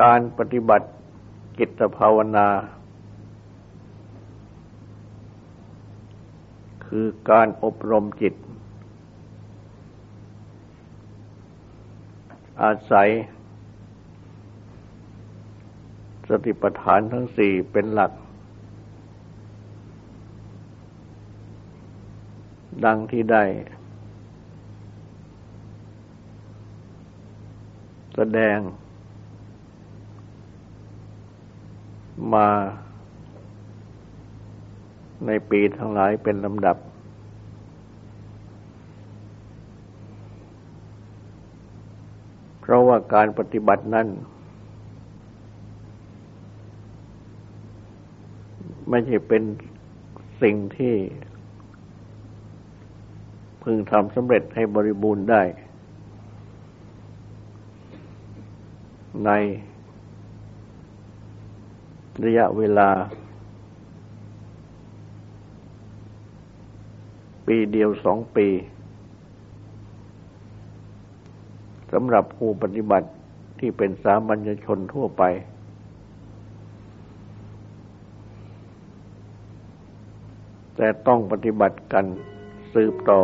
การปฏิบัติกิตภาวนา คือการอบรมจิต อาศัย สติปัฏฐานทั้งสี่เป็นหลัก ดังที่ได้ แสดง มาในปีทั้งหลายเป็นลำดับ เพราะว่าการปฏิบัตินั้น ไม่ใช่เป็นสิ่งที่พึงทำสำเร็จให้บริบูรณ์ได้ ใน ระยะเวลา ปีเดียวสองปีสำหรับผู้ปฏิบัติที่เป็นสามัญชนทั่วไป แต่ต้องปฏิบัติกันสืบต่อ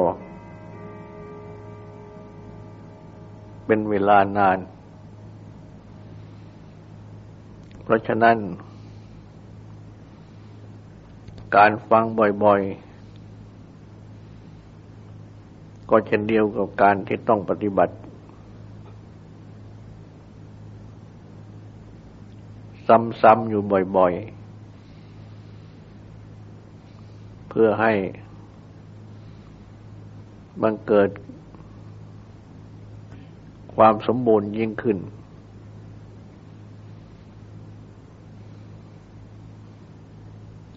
เป็นเวลานาน เพราะฉะนั้น การฟังบ่อยๆ ก็เช่นเดียวกับการที่ต้องปฏิบัติ ซ้ำๆอยู่บ่อยๆ เพื่อให้บังเกิดความสมบูรณ์ยิ่งขึ้น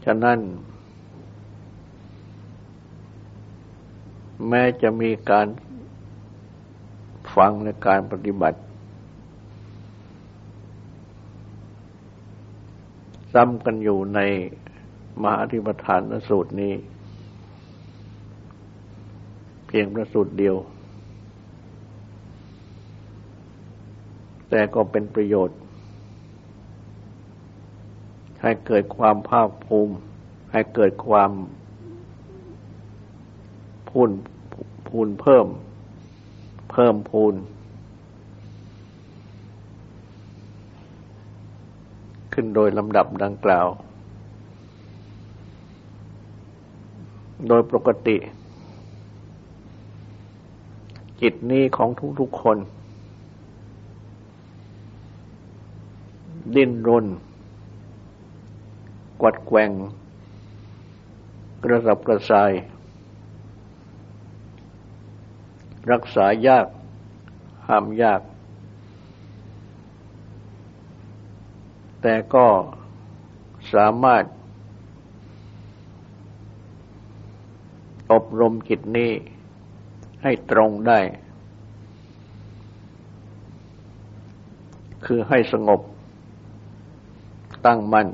ฉะนั้น แม้จะมีการฟังในการปฏิบัติ ซ้ำกันอยู่ในมหาธิปทานสูตรนี้ เพียงพระสูตรเดียว แต่ก็เป็นประโยชน์ ให้เกิดความภาคภูมิ ให้เกิดความพูนพูนเพิ่ม เพิ่มพูน ขึ้นโดยลำดับดังกล่าว โดยปกติ จิตนี้ของทุกๆคน ดิ้นรน วัดแกงกระสับกระส่าย รักษายาก ห้ามยาก แต่ก็สามารถ อบรมจิตนี้ให้ตรงได้ คือให้สงบตั้งมั่น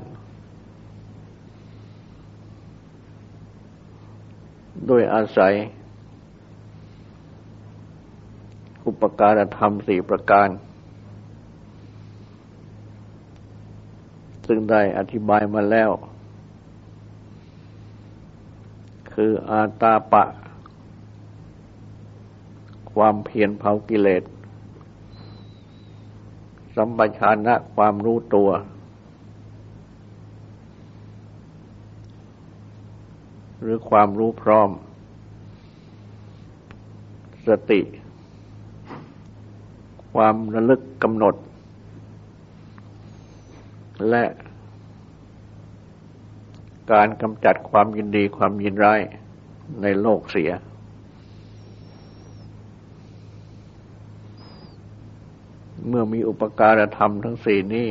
ด้วยอาศัย อุปการธรรมสี่ประการ ซึ่งได้อธิบายมาแล้ว คืออาตาปะ ความเพียรเผากิเลส สัมปชัญญะความรู้ตัว รือความรู้พร้อม สติ ความระลึกกำหนด และการกำจัดความยินดีความยินร้ายในโลกเสีย เมื่อมีอุปการธรรมทั้งสี่นี้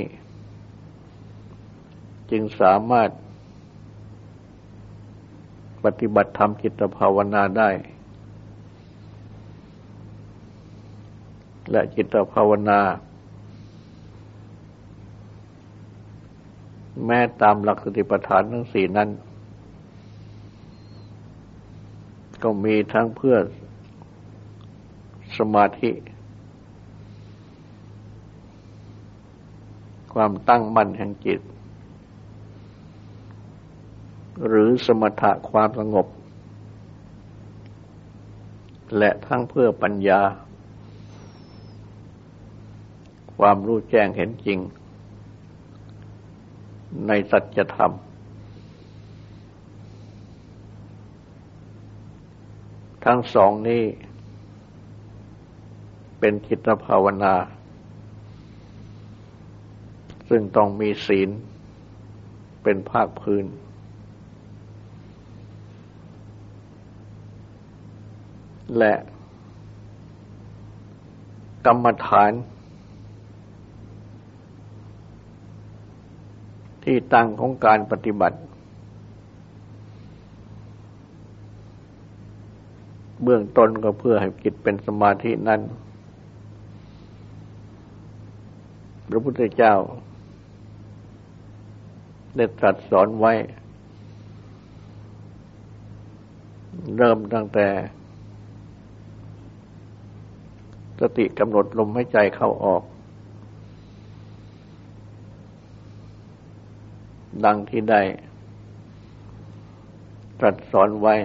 จึงสามารถ ปฏิบัติธรรมจิตภาวนาได้ และจิตภาวนา แม้ตามหลักสติปัฏฐานทั้งสี่นั้น ก็มีทั้งเพื่อสมาธิ ความตั้งมั่นแห่งจิต หรือสมถะความสงบ และทั้งเพื่อปัญญา ความรู้แจ้งเห็นจริง ในสัจธรรม ทั้งสองนี้ เป็นจิตภาวนา ซึ่งต้องมีศีลเป็นภาคพื้น และกรรมฐาน ที่ตั้งของการปฏิบัติ เบื้องต้นก็เพื่อให้จิตเป็นสมาธินั้น พระพุทธเจ้า ได้ตรัสสอนไว้ เริ่มตั้งแต่ สติกำหนดลมหายใจเข้าออก ดังที่ได้ตรัสสอนไว้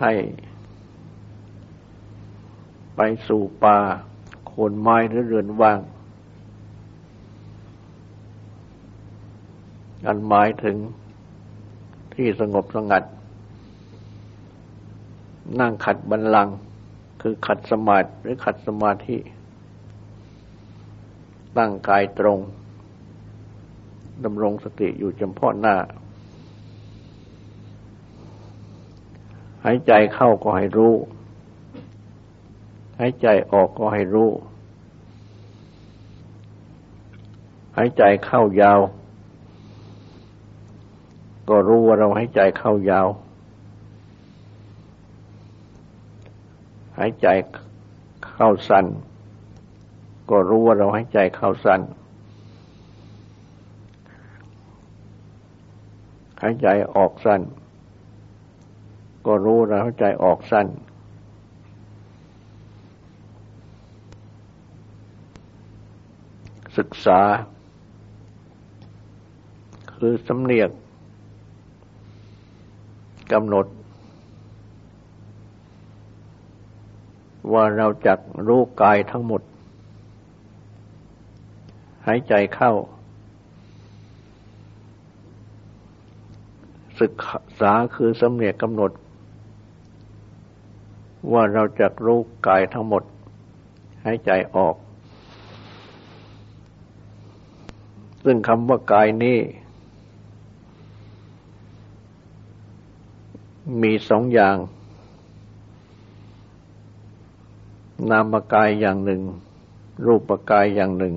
ให้ ไปสู่ป่าโคนไม้หรือเรือนว่าง อันหมายถึงที่สงบสงัด นั่งขัดบันลัง คือขัดสมาธิหรือขัดสมาธิ ตั้งกายตรงดำรงสติอยู่เฉพาะหน้า หายใจเข้าก็ให้รู้ หายใจออกก็ให้รู้ หายใจเข้ายาว ก็รู้ว่าเราหายใจเข้ายาว หายใจเข้าสั้น ก็รู้ว่าเราหายใจเข้าสั้น หายใจออกสั้น ก็รู้แล้วหายใจออกสั้น ศึกษา คือสำเนียกกำหนด ว่าเราจักรู้กายทั้งหมด หายใจเข้า ศึกษาคือสำเนียกกำหนด ว่าเราจะรู้กายทั้งหมดให้ใจออก ซึ่งคำว่ากายนี้มีสองอย่าง นามกายอย่างหนึ่ง รูปกายอย่างหนึ่ง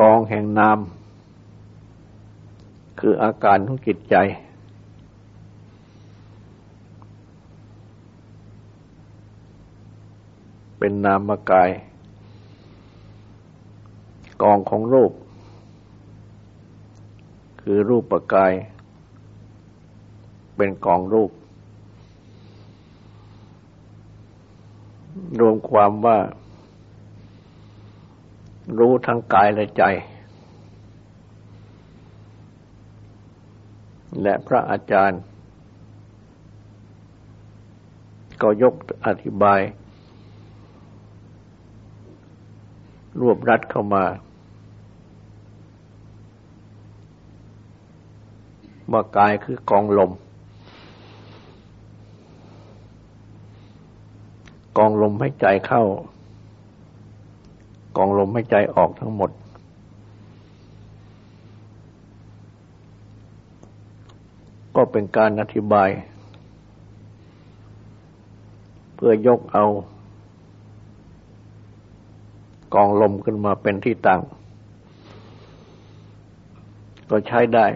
กองแห่งนาม คืออาการของจิตใจ เป็นนามกาย กองของรูป คือรูปกาย เป็นกองรูป รวมความว่า รู้ทั้งกายและใจ และพระอาจารย์ ก็ยกอธิบาย รวบรัดเข้ามาว่ากายคือกองลม กองลมให้ใจเข้า กองลมให้ใจออกทั้งหมด ก็เป็นการอธิบาย เพื่อยกเอา กองลมขึ้นมาเป็นที่ตั้ง ก็ใช้ได้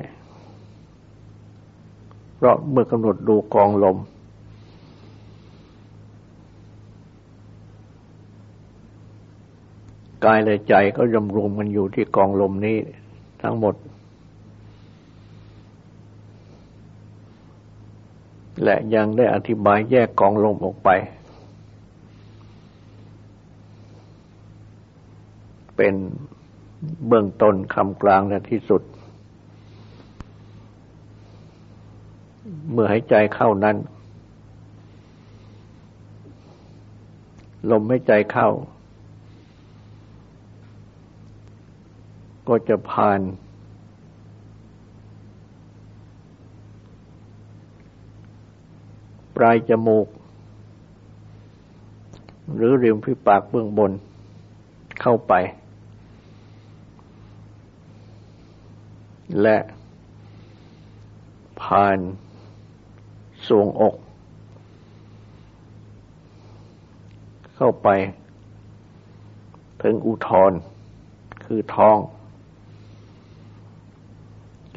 เพราะเมื่อกำหนดดูกองลม กายและใจก็ยำรวมกันอยู่ที่กองลมนี้ทั้งหมด และยังได้อธิบายแยกกองลมออกไป เป็นเบื้องต้นคำกลางและที่สุด เมื่อหายใจเข้านั้น ลมหายใจเข้า ก็จะผ่าน ปลายจมูก หรือริมฝีปากเบื้องบนเข้าไป และผ่านสวงอก เข้าไป ถึงอุทธรคือท้อง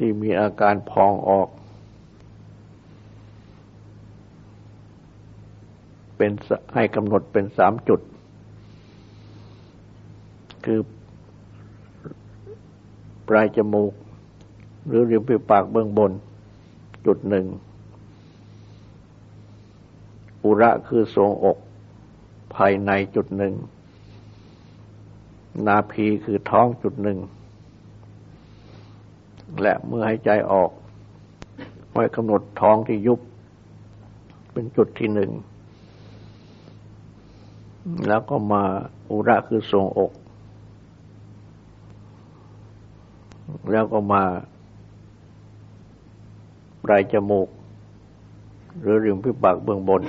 ที่มีอาการพองออก เป็นให้กำหนดเป็นสามจุด คือปลายจมูก หรือริมฝีปากเบื้องบน จุดหนึ่ง อุระคือทรงอกภายในจุดหนึ่ง นาพีคือท้องจุดหนึ่ง และเมื่อให้ใจออกไว้กำหนดท้องที่ยุบ เป็นจุดที่หนึ่ง แล้วก็มาอุระคือทรงอก แล้วก็มาปลายจมูก หรือริมฝีปากเบื้องบน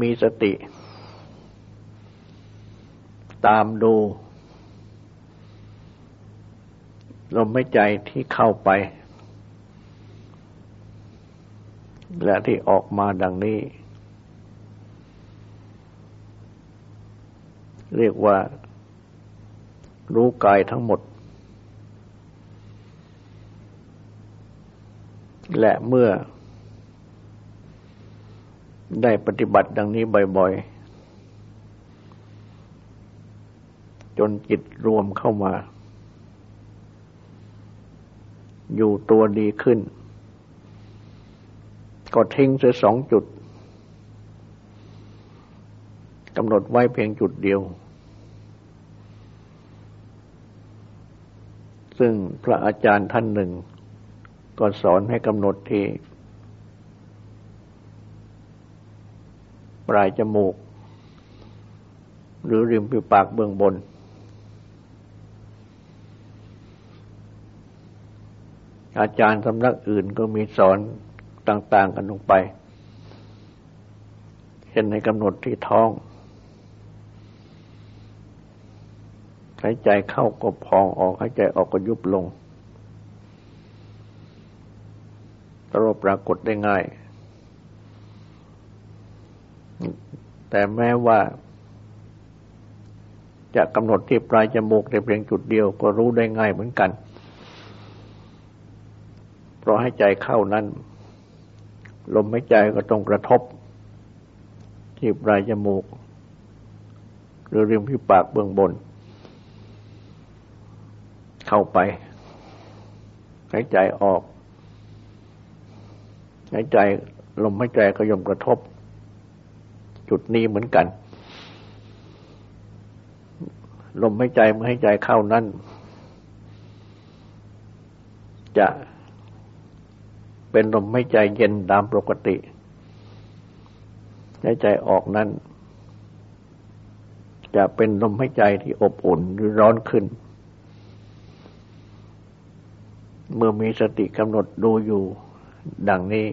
มีสติ ตามดู ลมหายใจที่เข้าไป และที่ออกมาดังนี้ เรียกว่า รู้กายทั้งหมด และเมื่อ ได้ปฏิบัติดังนี้บ่อยๆ จนจิตรวมเข้ามา อยู่ตัวดีขึ้น ก็ทิ้งเสียสองจุดกำหนดไว้เพียงจุดเดียว ซึ่งพระอาจารย์ท่านหนึ่ง ก็สอนให้กำหนดที่ ปลายจมูก หรือริมฝีปากเบื้องบน อาจารย์สำนักอื่นก็มีสอนต่าง ๆ กันลงไปเห็นในกำหนดที่ท้อง หายใจเข้าก็พองออกหายใจออกก็ยุบลงตรปรากฏได้ง่าย แต่แม้ว่า จะกำหนดที่ปลายจมูกในเพียงจุดเดียวก็รู้ได้ง่ายเหมือนกัน เราะให้ใจเข้านั้น ลมหายใจก็ต้องกระทบ ที่ปลายจมูก หรือริมฝีปากเบื้องบน เข้าไปหายใจออกหายใจลมหายใจก็ย่อมกระทบ จุดนี้เหมือนกัน ลมหายใจเมื่อให้ใจเข้านั้น จะ เป็นลมหายใจเย็นตามปกติหายใจออกนั้น จะเป็นลมหายใจที่อบอุ่นหรือร้อนขึ้น เมื่อมีสติกำหนดดูอยู่ดังนี้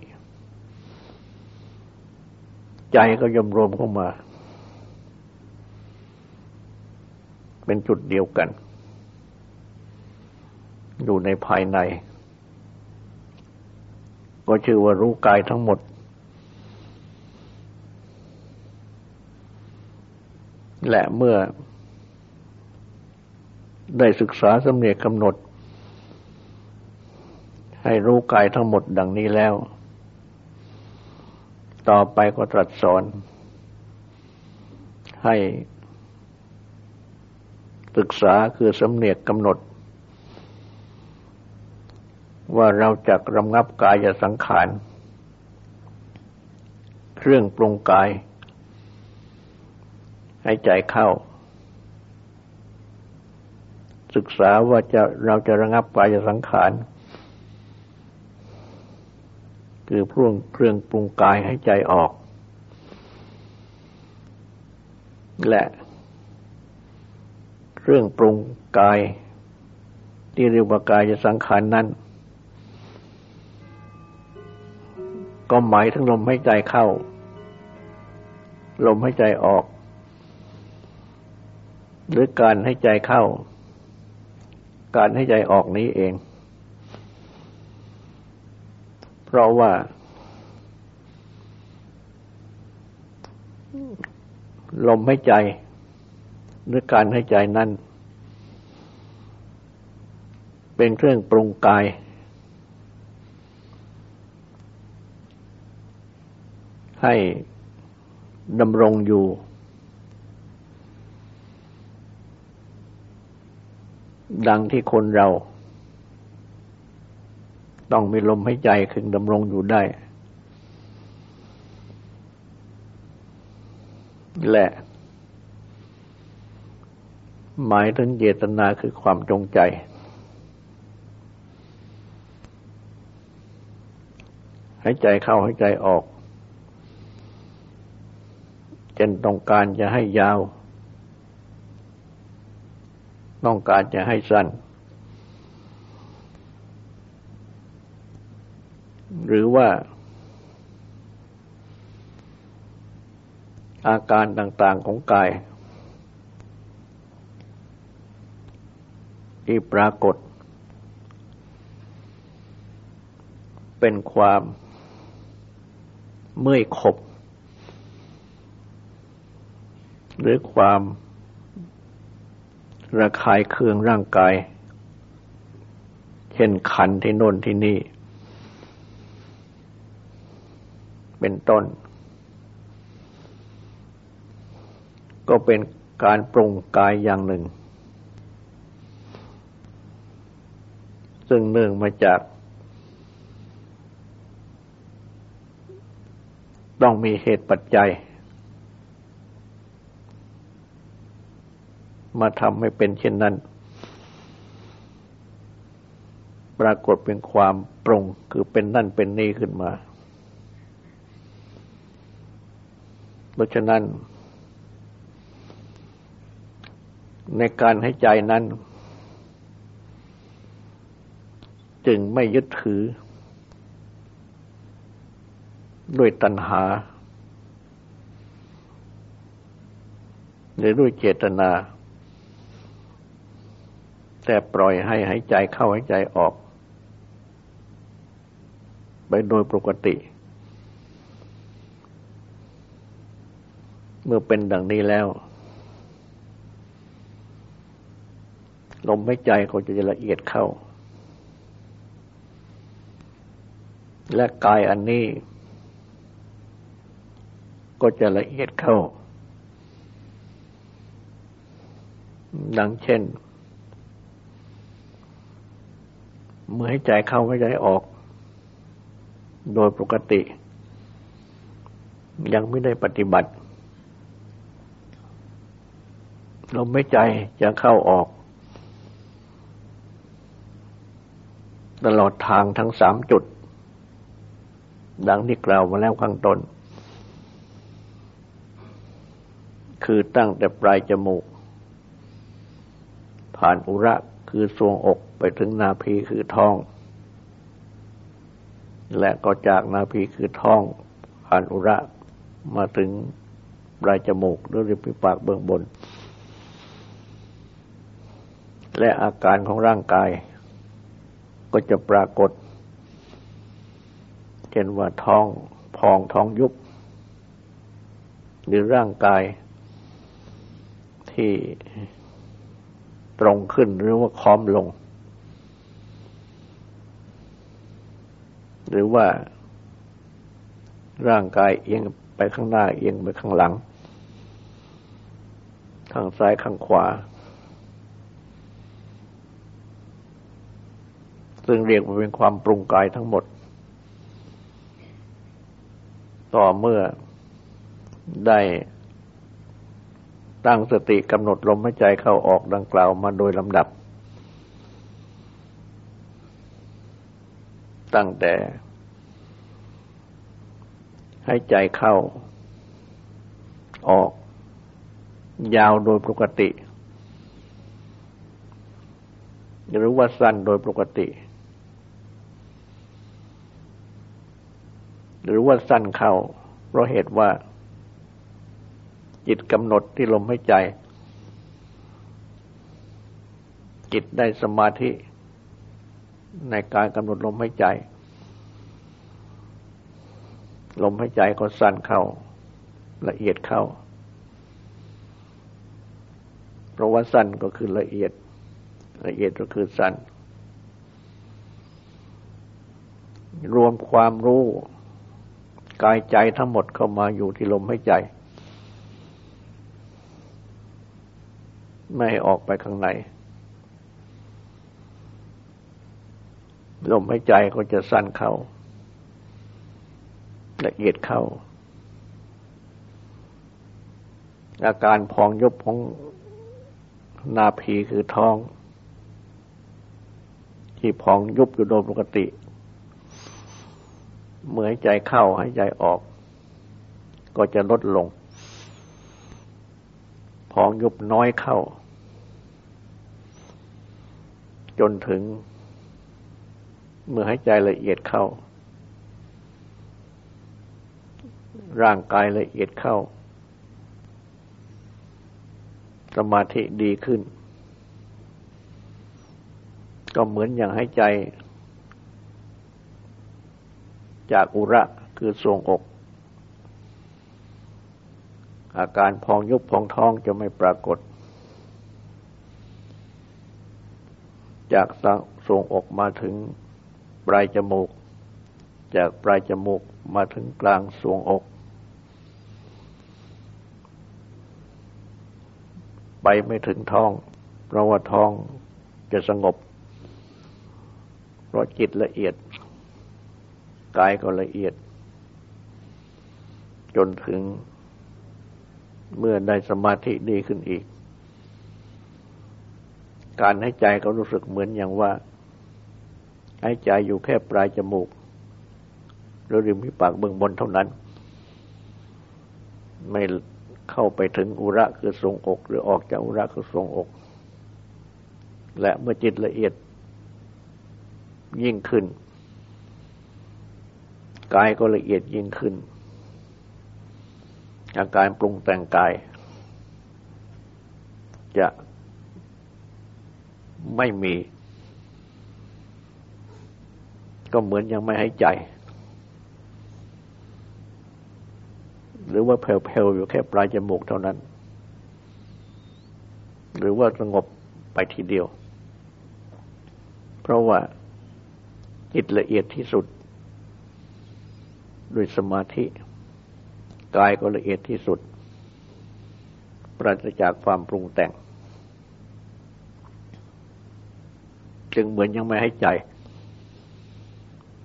ใจก็ยมรวมเข้ามา เป็นจุดเดียวกัน อยู่ในภายใน ก็ชื่อว่ารู้กายทั้งหมด และเมื่อ ได้ศึกษาสำเนียกกำหนด ให้รู้กายทั้งหมดดังนี้แล้ว ต่อไปก็ตรัสสอน ให้ ศึกษาคือสำเนียกกำหนด ว่าเราจะรำงับกายสังขาร เครื่องปรุงกาย ให้ใจเข้า ศึกษาว่าจะเราจะระงับกายสังขาร คือพ่วงเครื่องปรุงกายให้ใจออก และเครื่องปรุงกายที่เรียกว่ากายจะสังขารนนั้น ก็หมายถึงลมให้ใจเข้า ลมให้ใจออก หรือการให้ใจเข้า การให้ใจออกนี้เอง เพราะว่า ลมหายใจ หรือการหายใจนั้น เป็นเครื่องปรุงกาย ให้ดำรงอยู่ ดังที่คนเรา ต้องมีลมหายใจคึงดำรงอยู่ได้ และ หมายถึงเจตนาคือความจงใจหายใจเข้าหายใจออก เจนต้องการจะให้ยาว ต้องการจะให้สั้น หรือว่า อาการต่างๆของกาย ที่ปรากฏ เป็นความเมื่อยขบ หรือความระคายเคืองร่างกาย เช่นขันที่โน่นที่นี่ เป็นต้น ก็เป็นการปรุงกายอย่างหนึ่ง ซึ่งเนื่องมาจาก ต้องมีเหตุปัจจัย มาทำให้เป็นเช่นนั้น ปรากฏเป็นความปรุงคือเป็นนั่นเป็นนี่ขึ้นมา เพราะฉะนั้น ในการให้ใจนั้น จึงไม่ยึดถือ ด้วยตัณหาหรือด้วยเจตนา แต่ปล่อยให้หายใจเข้าหายใจออก ไปโดยปกติ เมื่อเป็นดังนี้แล้ว ลมหายใจก็จะละเอียดเข้า และกายอันนี้ ก็จะละเอียดเข้า ดังเช่น เมื่อให้ใจเข้าให้ใจออก โดยปกติ ยังไม่ได้ปฏิบัติลมหายใจจะเข้าออก ตลอดทางทั้งสามจุด ดังที่กล่าวมาแล้วข้างต้น คือตั้งแต่ปลายจมูก ผ่านอุระ คือทรวงอกไปถึงนาพีคือท้อง และก็จากนาพีคือท้องผ่านอุระมาถึงปลายจมูกหรือริมฝีปากเบื้องบน และอาการของร่างกาย ก็จะปรากฏ เช่นว่าท้องพองท้องยุบหรือร่างกายที่ ตรงขึ้นหรือว่าค้อมลง หรือว่าร่างกายเอียงไปข้างหน้าเอียงไปข้างหลัง ข้างซ้ายข้างขวา ซึ่งเรียกว่าเป็นความปรุงกายทั้งหมด ต่อเมื่อได้ ตั้งสติกำหนดลมหายใจเข้าออกดังกล่าวมาโดยลำดับ ตั้งแต่ให้ใจเข้า ออก ยาวโดยปกติ หรือว่าสั้นโดยปกติ หรือว่าสั้นเข้า เพราะเหตุว่า จิตกำหนดที่ลมหายใจ จิตได้สมาธิ ในการกำหนดลมหายใจ ลมหายใจก็สั้นเข้า ละเอียดเข้า เพราะว่าสั้นก็คือละเอียด ละเอียดก็คือสั้น รวมความรู้กายใจทั้งหมดเข้ามาอยู่ที่ลมหายใจ ไม่ให้ออกไปข้างในลมหายใจก็จะสั้นเข้า ละเอียดเข้า อาการพองยุบของนาภีคือท้อง ที่พองยุบอยู่โดยปกติ เมื่อหายใจเข้าหายใจออก ก็จะลดลง พองยุบน้อยเข้า จนถึง เมื่อหายใจละเอียดเข้า ร่างกายละเอียดเข้า สมาธิดีขึ้น ก็เหมือนอย่างหายใจ จากอุระคือทรวงอก อาการพองยุบพองท้องจะไม่ปรากฏ จากทรงอกมาถึงปลายจมูก จากปลายจมูกมาถึงกลางสวงอก ไปไม่ถึงท้อง เพราะว่าท้องจะสงบ เพราะจิตละเอียด กายก็ละเอียด จนถึง เมื่อได้สมาธิดีขึ้นอีก การให้ใจก็รู้สึกเหมือนอย่างว่าให้ใจอยู่แค่ปลายจมูก หรือริมฝีปากเบื้องบนเท่านั้น ไม่เข้าไปถึงอุระคือทรงอก หรือออกจากอุระคือทรงอก และเมื่อจิตละเอียดยิ่งขึ้น กายก็ละเอียดยิ่งขึ้น อาการปรุงแต่งกาย จะไม่มี ก็เหมือนยังไม่ให้ใจ หรือว่าเพลวๆอยู่แค่ปลายจมูกเท่านั้น หรือว่าสงบไปทีเดียว เพราะว่าจิตละเอียดที่สุด ด้วยสมาธิ กายก็ละเอียดที่สุด ปราศจากความปรุงแต่ง จึงเหมือนยังไม่ให้ใจ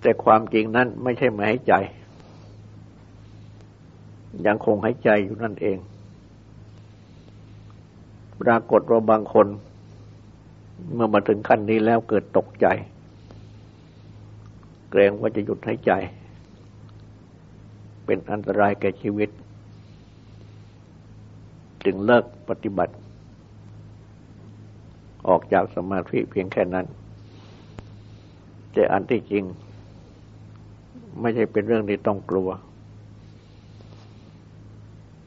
แต่ความจริงนั้นไม่ใช่ไม่ให้ใจ ยังคงให้ใจอยู่นั่นเอง ปรากฏว่าบางคน เมื่อมาถึงขั้นนี้แล้วเกิดตกใจ เกรงว่าจะหยุดให้ใจ เป็นอันตรายแก่ชีวิต จึงเลิกปฏิบัติ ออกจากสมาธิเพียงแค่นั้น แต่อันที่จริง ไม่ใช่เป็นเรื่องที่ต้องกลัว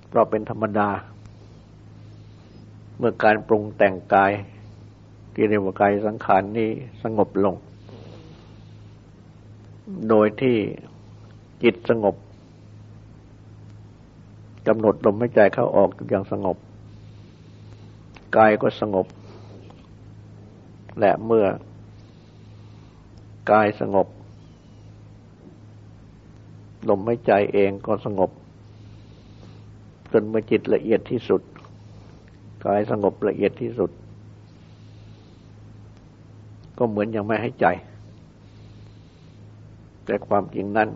เพราะเป็นธรรมดา เมื่อการปรุงแต่งกายที่เรียกว่ากายสังขารนี้สงบลง โดยที่จิตสงบ กำหนดลมหายใจเข้าออกอย่างสงบ กายก็สงบ และเมื่อกายสงบ ลมหายใจเองก็สงบ จนเมื่อจิตละเอียดที่สุด กายสงบละเอียดที่สุด ก็เหมือนยังไม่ให้ใจ แต่ความจริงนั้น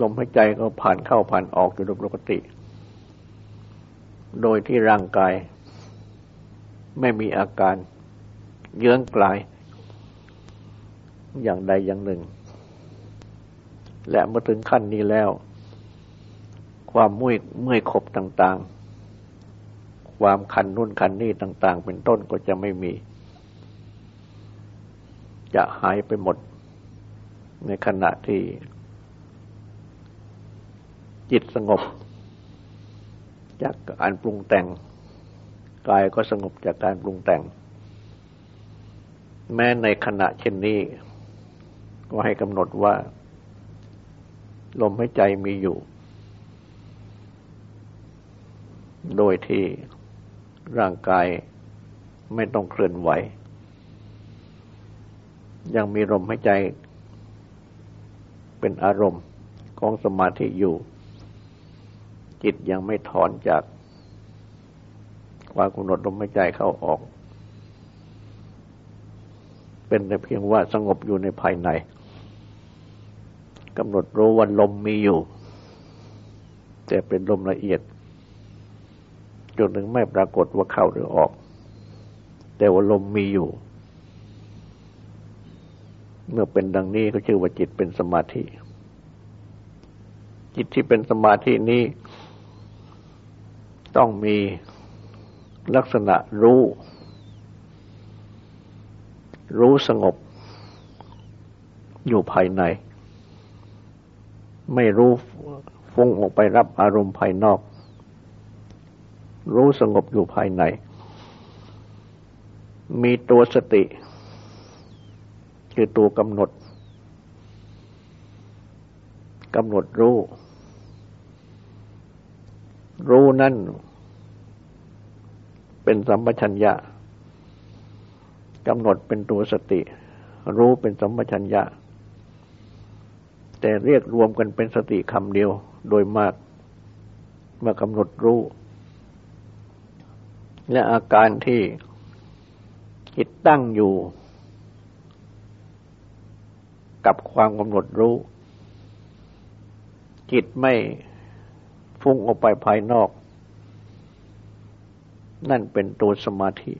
ลมหายใจก็ผ่านเข้าผ่านออกอยู่โดยปกติ โดยที่ร่างกาย ไม่มีอาการ เยื้องกลาย อย่างใดอย่างหนึ่ง และเมื่อถึงขั้นนี้แล้ว ความมุ่ยเมื่อยขบต่างๆ ความคันนุ่นคันนี่ต่าง ๆ เป็นต้นก็จะไม่มี จะหายไปหมด ในขณะที่ จิตสงบ จากการปรุงแต่ง กายก็สงบจากการปรุงแต่ง แม้ในขณะเช่นนี้ ก็ให้กำหนดว่า ลมหายใจมีอยู่ โดยที่ร่างกายไม่ต้องเคลื่อนไหว ยังมีลมหายใจเป็นอารมณ์ของสมาธิอยู่ จิตยังไม่ถอนจากความกำหนดลมหายใจเข้าออก เป็นแต่เพียงว่าสงบอยู่ในภายในกำหนดรู้วันลมมีอยู่ แต่เป็นลมละเอียดจนถึงไม่ปรากฏว่าเข้าหรือออก แต่ว่าลมมีอยู่ เมื่อเป็นดังนี้ก็ชื่อว่าจิตเป็นสมาธิ จิตที่เป็นสมาธินี้ ต้องมีลักษณะรู้ รู้สงบ อยู่ภายใน ไม่รู้ฟุ้งออกไปรับอารมณ์ภายนอก รู้สงบอยู่ภายใน มีตัวสติ คือตัวกำหนดกำหนดรู้ รู้นั่นเป็นสัมปชัญญะกำหนดเป็นตัวสติ รู้เป็นสัมปชัญญะ แต่เรียกรวมกันเป็นสติคำเดียวโดยมากเมื่อกำหนดรู้ และอาการที่จิตตั้งอยู่ กับความกำหนดรู้ จิตไม่ ฟุ้งออกไปภายนอก นั่นเป็นตัวสมาธิ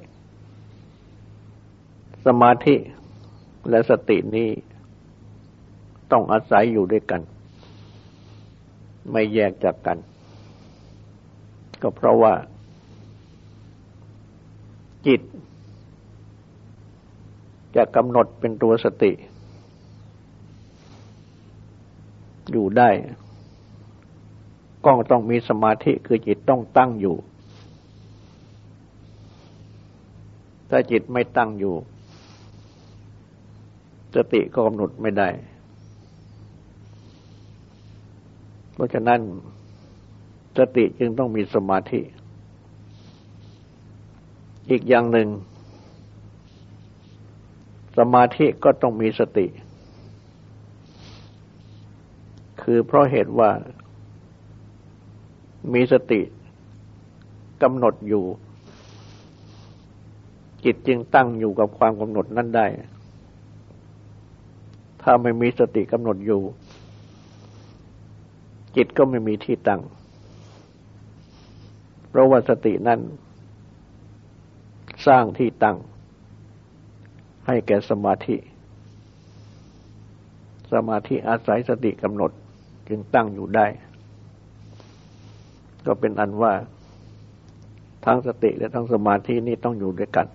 สมาธิและสตินี้ต้องอาศัยอยู่ด้วยกัน ไม่แยกจากกัน ก็เพราะว่า จิต จะกำหนดเป็นตัวสติ อยู่ได้ ก็ต้องมีสมาธิคือจิตต้องตั้งอยู่ ถ้าจิตไม่ตั้งอยู่ สติก็กำหนดไม่ได้ เพราะฉะนั้นสติจึงต้องมีสมาธิ อีกอย่างหนึ่ง สมาธิก็ต้องมีสติ คือเพราะเหตุว่า มีสติกำหนดอยู่ จิตจึงตั้งอยู่กับความกำหนดนั้นได้ ถ้าไม่มีสติกำหนดอยู่ จิตก็ไม่มีที่ตั้ง เพราะว่าสตินั้นสร้างที่ตั้ง ให้แก่สมาธิ สมาธิอาศัยสติกำหนดจึงตั้งอยู่ได้ ก็เป็นอันว่าทั้งสติและทั้งสมาธินี่ต้องอยู่ด้วยกัน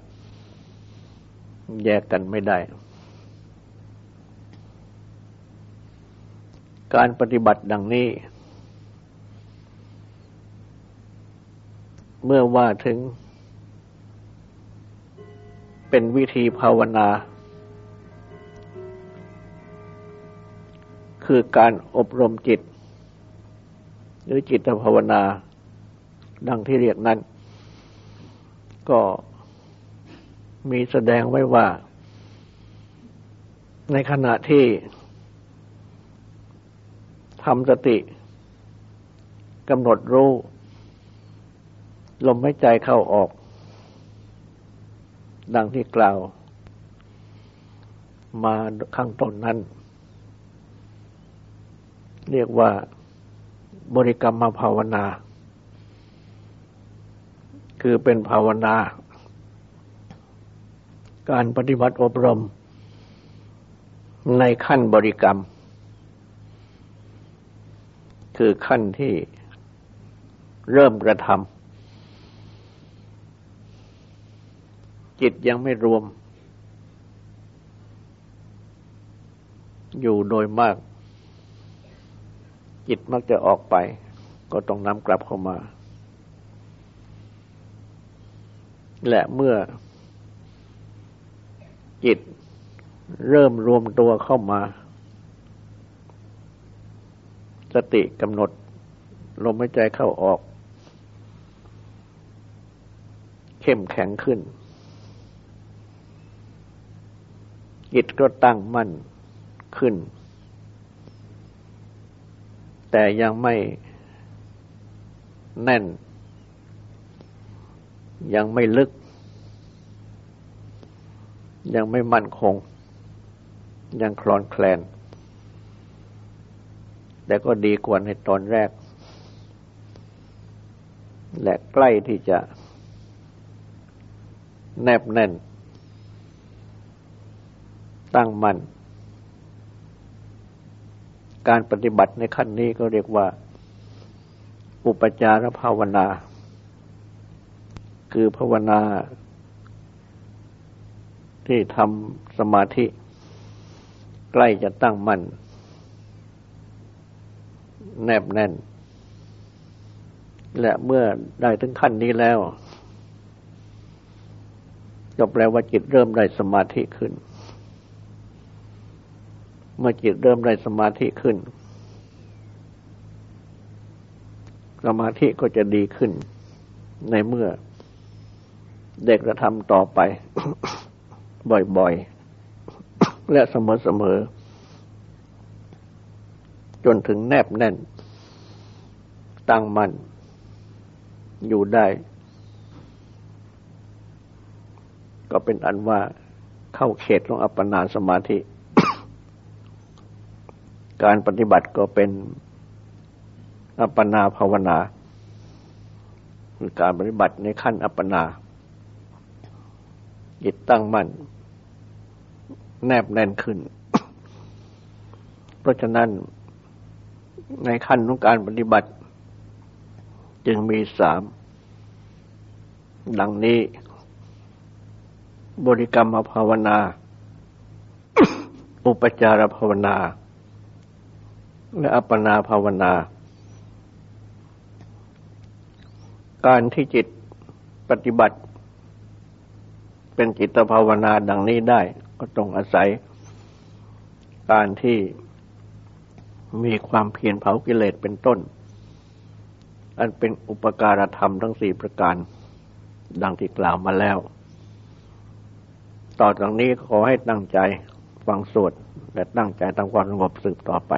แยกกันไม่ได้ การปฏิบัติดังนี้ เมื่อว่าถึง เป็นวิธีภาวนา คือการอบรมจิต หรือจิตภาวนา ดังที่เรียกนั้น ก็มีแสดงไว้ว่า ในขณะที่ทำสติกำหนดรู้ ลมหายใจเข้าออก ดังที่กล่าว มาข้างต้นนั้น เรียกว่า บริกรรมมาภาวนา คือเป็นภาวนา การปฏิบัติอบรม ในขั้นบริกรรม คือขั้นที่เริ่มกระทำจิตยังไม่รวม อยู่โดยมาก จิตมักจะออกไป ก็ต้องนำกลับเข้ามา และเมื่อ จิตเริ่มรวมตัวเข้ามา สติกำหนด ลมหายใจเข้าออก เข้มแข็งขึ้น จิตก็ตั้งมั่นขึ้น แต่ยังไม่แน่น ยังไม่ลึก ยังไม่มั่นคง ยังคลอนแคลน แต่ก็ดีกว่าในตอนแรก และใกล้ที่จะแนบแน่น ตั้งมั่น การปฏิบัติในขั้นนี้ก็เรียกว่า อุปจารภาวนา คือภาวนา ที่ทำสมาธิ ใกล้จะตั้งมั่นแนบแน่น และเมื่อได้ถึงขั้นนี้แล้วก็แปลว่าจิตเริ่มได้สมาธิขึ้น เมื่อจิตเริ่มได้สมาธิขึ้น สมาธิก็จะดีขึ้น ในเมื่อเด็กกระทำต่อไป บ่อยๆ และเสมอๆ จนถึงแนบแน่น ตั้งมั่นอยู่ได้ ก็เป็นอันว่าเข้าเขตของอัปปนาสมาธิ การปฏิบัติก็เป็นอัปปนาภาวนาคือการปฏิบัติในขั้นอัปปนาจิตตั้งมั่น แนบแน่นขึ้น เพราะฉะนั้นในขั้นของการปฏิบัติ จึงมีสามดังนี้ บริกรรมภาวนา อุปจารภาวนา และอัปปนาภาวนา การที่จิตปฏิบัติ เป็นจิตภาวนาดังนี้ได้ ก็ต้องอาศัย การที่มีความเพียรเผากิเลสเป็นต้น อันเป็นอุปการธรรมทั้งสี่ประการ ดังที่กล่าวมาแล้ว ต่อจากนี้ขอให้ตั้งใจฟังสวดและตั้งใจทำความสงบสืบต่อไป